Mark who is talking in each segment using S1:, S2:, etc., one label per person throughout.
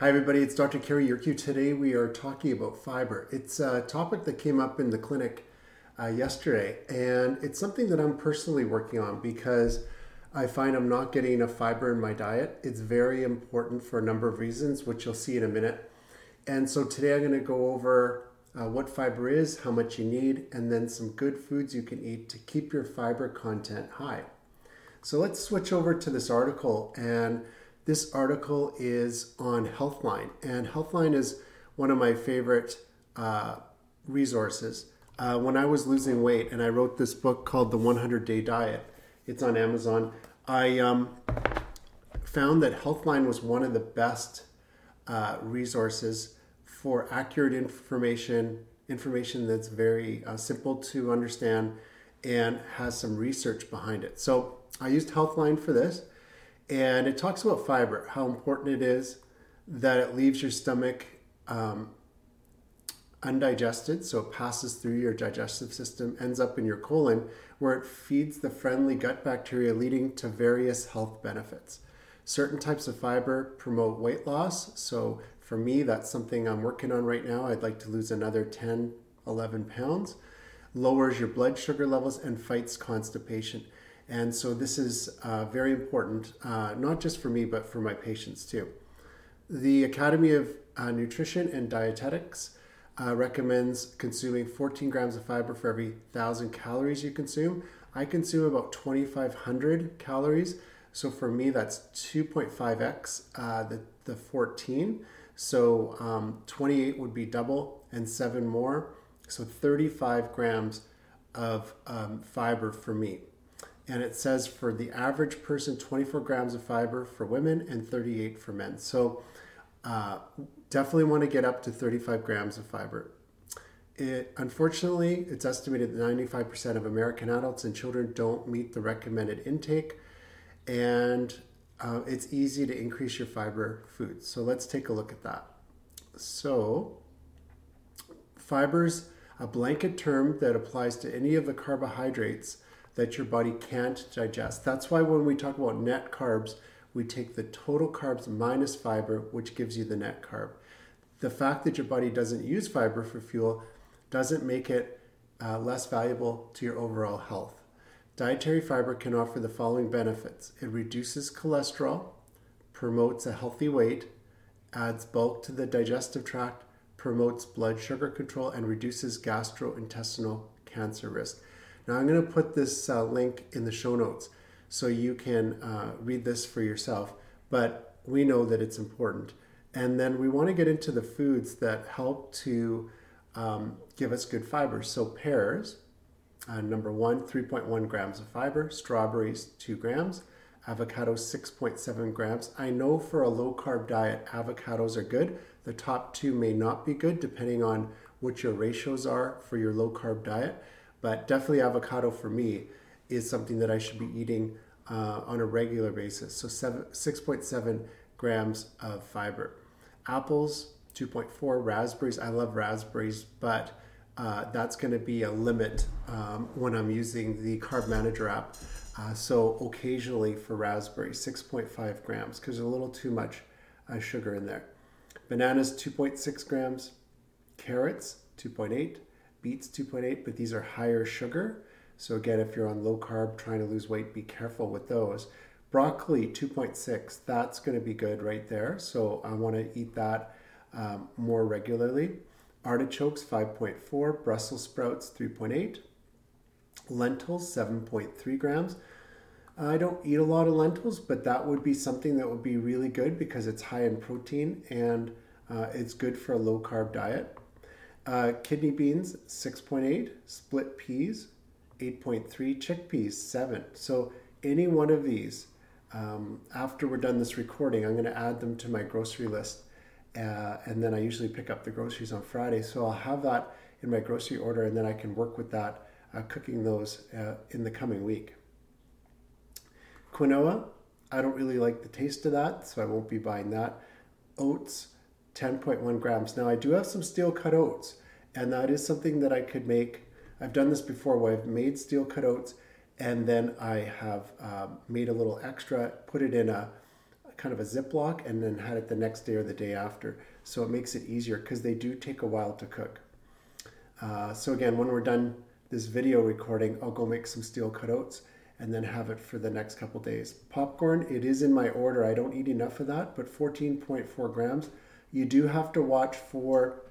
S1: Hi, everybody. It's Dr. Kerry Yerkew. Today we are talking about fiber. It's a topic that came up in the clinic uh, yesterday, and it's something that I'm personally working on because I find I'm not getting enough fiber in my diet. It's very important for a number of reasons, which you'll see in a minute. And so today I'm going to go over uh, what fiber is, how much you need, and then some good foods you can eat to keep your fiber content high. So let's switch over to this article and this article is on Healthline, and Healthline is one of my favorite uh, resources. Uh, when I was losing weight, and I wrote this book called The 100 Day Diet, it's on Amazon. I um, found that Healthline was one of the best uh, resources for accurate information, information that's very uh, simple to understand and has some research behind it. So I used Healthline for this and it talks about fiber, how important it is that it leaves your stomach um, undigested, so it passes through your digestive system, ends up in your colon, where it feeds the friendly gut bacteria, leading to various health benefits. Certain types of fiber promote weight loss. So, for me, that's something I'm working on right now. I'd like to lose another 10, 11 pounds. Lowers your blood sugar levels and fights constipation. And so this is uh, very important, uh, not just for me, but for my patients too. The Academy of uh, Nutrition and Dietetics uh, recommends consuming 14 grams of fiber for every 1,000 calories you consume. I consume about 2,500 calories. So for me, that's 2.5x uh, the, the 14. So um, 28 would be double and seven more. So 35 grams of um, fiber for me and it says for the average person 24 grams of fiber for women and 38 for men. So uh, definitely want to get up to 35 grams of fiber. It, unfortunately it's estimated that 95% of american adults and children don't meet the recommended intake and uh, it's easy to increase your fiber foods so let's take a look at that. So fibers a blanket term that applies to any of the carbohydrates that your body can't digest. That's why when we talk about net carbs, we take the total carbs minus fiber, which gives you the net carb. The fact that your body doesn't use fiber for fuel doesn't make it uh, less valuable to your overall health. Dietary fiber can offer the following benefits it reduces cholesterol, promotes a healthy weight, adds bulk to the digestive tract, promotes blood sugar control, and reduces gastrointestinal cancer risk. Now I'm going to put this uh, link in the show notes so you can uh, read this for yourself, but we know that it's important. And then we want to get into the foods that help to um, give us good fiber. So pears, uh, number one, 3.1 grams of fiber, strawberries, 2 grams, avocados, 6.7 grams. I know for a low carb diet, avocados are good. The top two may not be good depending on what your ratios are for your low carb diet. But definitely avocado for me is something that I should be eating uh, on a regular basis. So 6.7 grams of fiber. Apples, 2.4. Raspberries, I love raspberries, but uh, that's going to be a limit um, when I'm using the Carb Manager app. Uh, so occasionally for raspberries, 6.5 grams, because there's a little too much uh, sugar in there. Bananas, 2.6 grams. Carrots, 2.8 beets 2.8, but these are higher sugar. So again, if you're on low carb trying to lose weight, be careful with those. Broccoli 2.6, that's going to be good right there. So I want to eat that um, more regularly. Artichokes 5.4, Brussels sprouts 3.8, lentils 7.3 grams. I don't eat a lot of lentils, but that would be something that would be really good because it's high in protein and uh, it's good for a low carb diet. Uh, kidney beans, 6.8. Split peas, 8.3. Chickpeas, 7. So any one of these, um, after we're done this recording, I'm going to add them to my grocery list. Uh, and then I usually pick up the groceries on Friday. So I'll have that in my grocery order and then I can work with that, uh, cooking those uh, in the coming week. Quinoa, I don't really like the taste of that, so I won't be buying that. Oats, 10.1 grams. Now I do have some steel cut oats, and that is something that I could make. I've done this before where I've made steel cut oats, and then I have um, made a little extra, put it in a kind of a Ziploc and then had it the next day or the day after. So it makes it easier because they do take a while to cook. Uh, so again, when we're done this video recording, I'll go make some steel cut oats and then have it for the next couple days. Popcorn, it is in my order. I don't eat enough of that, but 14.4 grams. You do have to watch for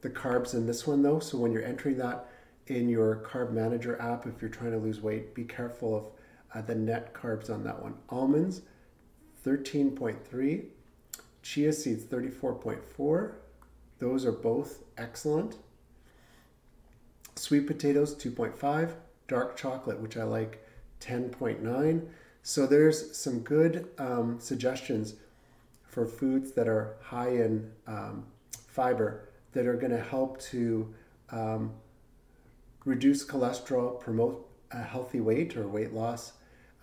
S1: the carbs in this one though. So when you're entering that in your carb manager app, if you're trying to lose weight, be careful of uh, the net carbs on that one. Almonds, 13.3. Chia seeds, 34.4. Those are both excellent. Sweet potatoes, 2.5. Dark chocolate, which I like, 10.9. So there's some good um, suggestions for foods that are high in um, fiber that are going to help to um, reduce cholesterol, promote a healthy weight or weight loss,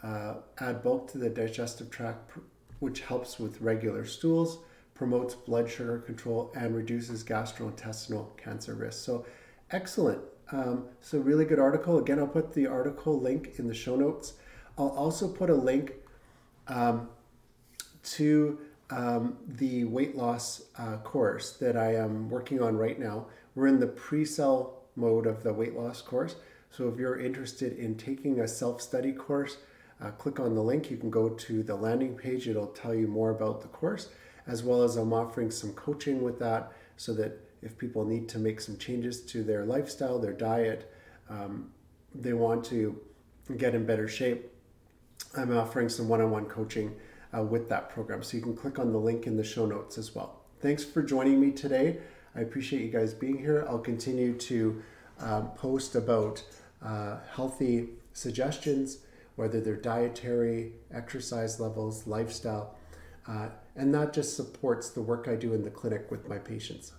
S1: uh, add bulk to the digestive tract, which helps with regular stools, promotes blood sugar control, and reduces gastrointestinal cancer risk. So, excellent. Um, so, really good article. Again, I'll put the article link in the show notes. I'll also put a link um, to um, the weight loss uh, course that I am working on right now. We're in the pre sell mode of the weight loss course. So if you're interested in taking a self study course, uh, click on the link. You can go to the landing page, it'll tell you more about the course, as well as I'm offering some coaching with that so that if people need to make some changes to their lifestyle, their diet, um, they want to get in better shape, I'm offering some one on one coaching uh, with that program. So you can click on the link in the show notes as well. Thanks for joining me today. I appreciate you guys being here. I'll continue to um, post about uh, healthy suggestions, whether they're dietary, exercise levels, lifestyle, uh, and that just supports the work I do in the clinic with my patients.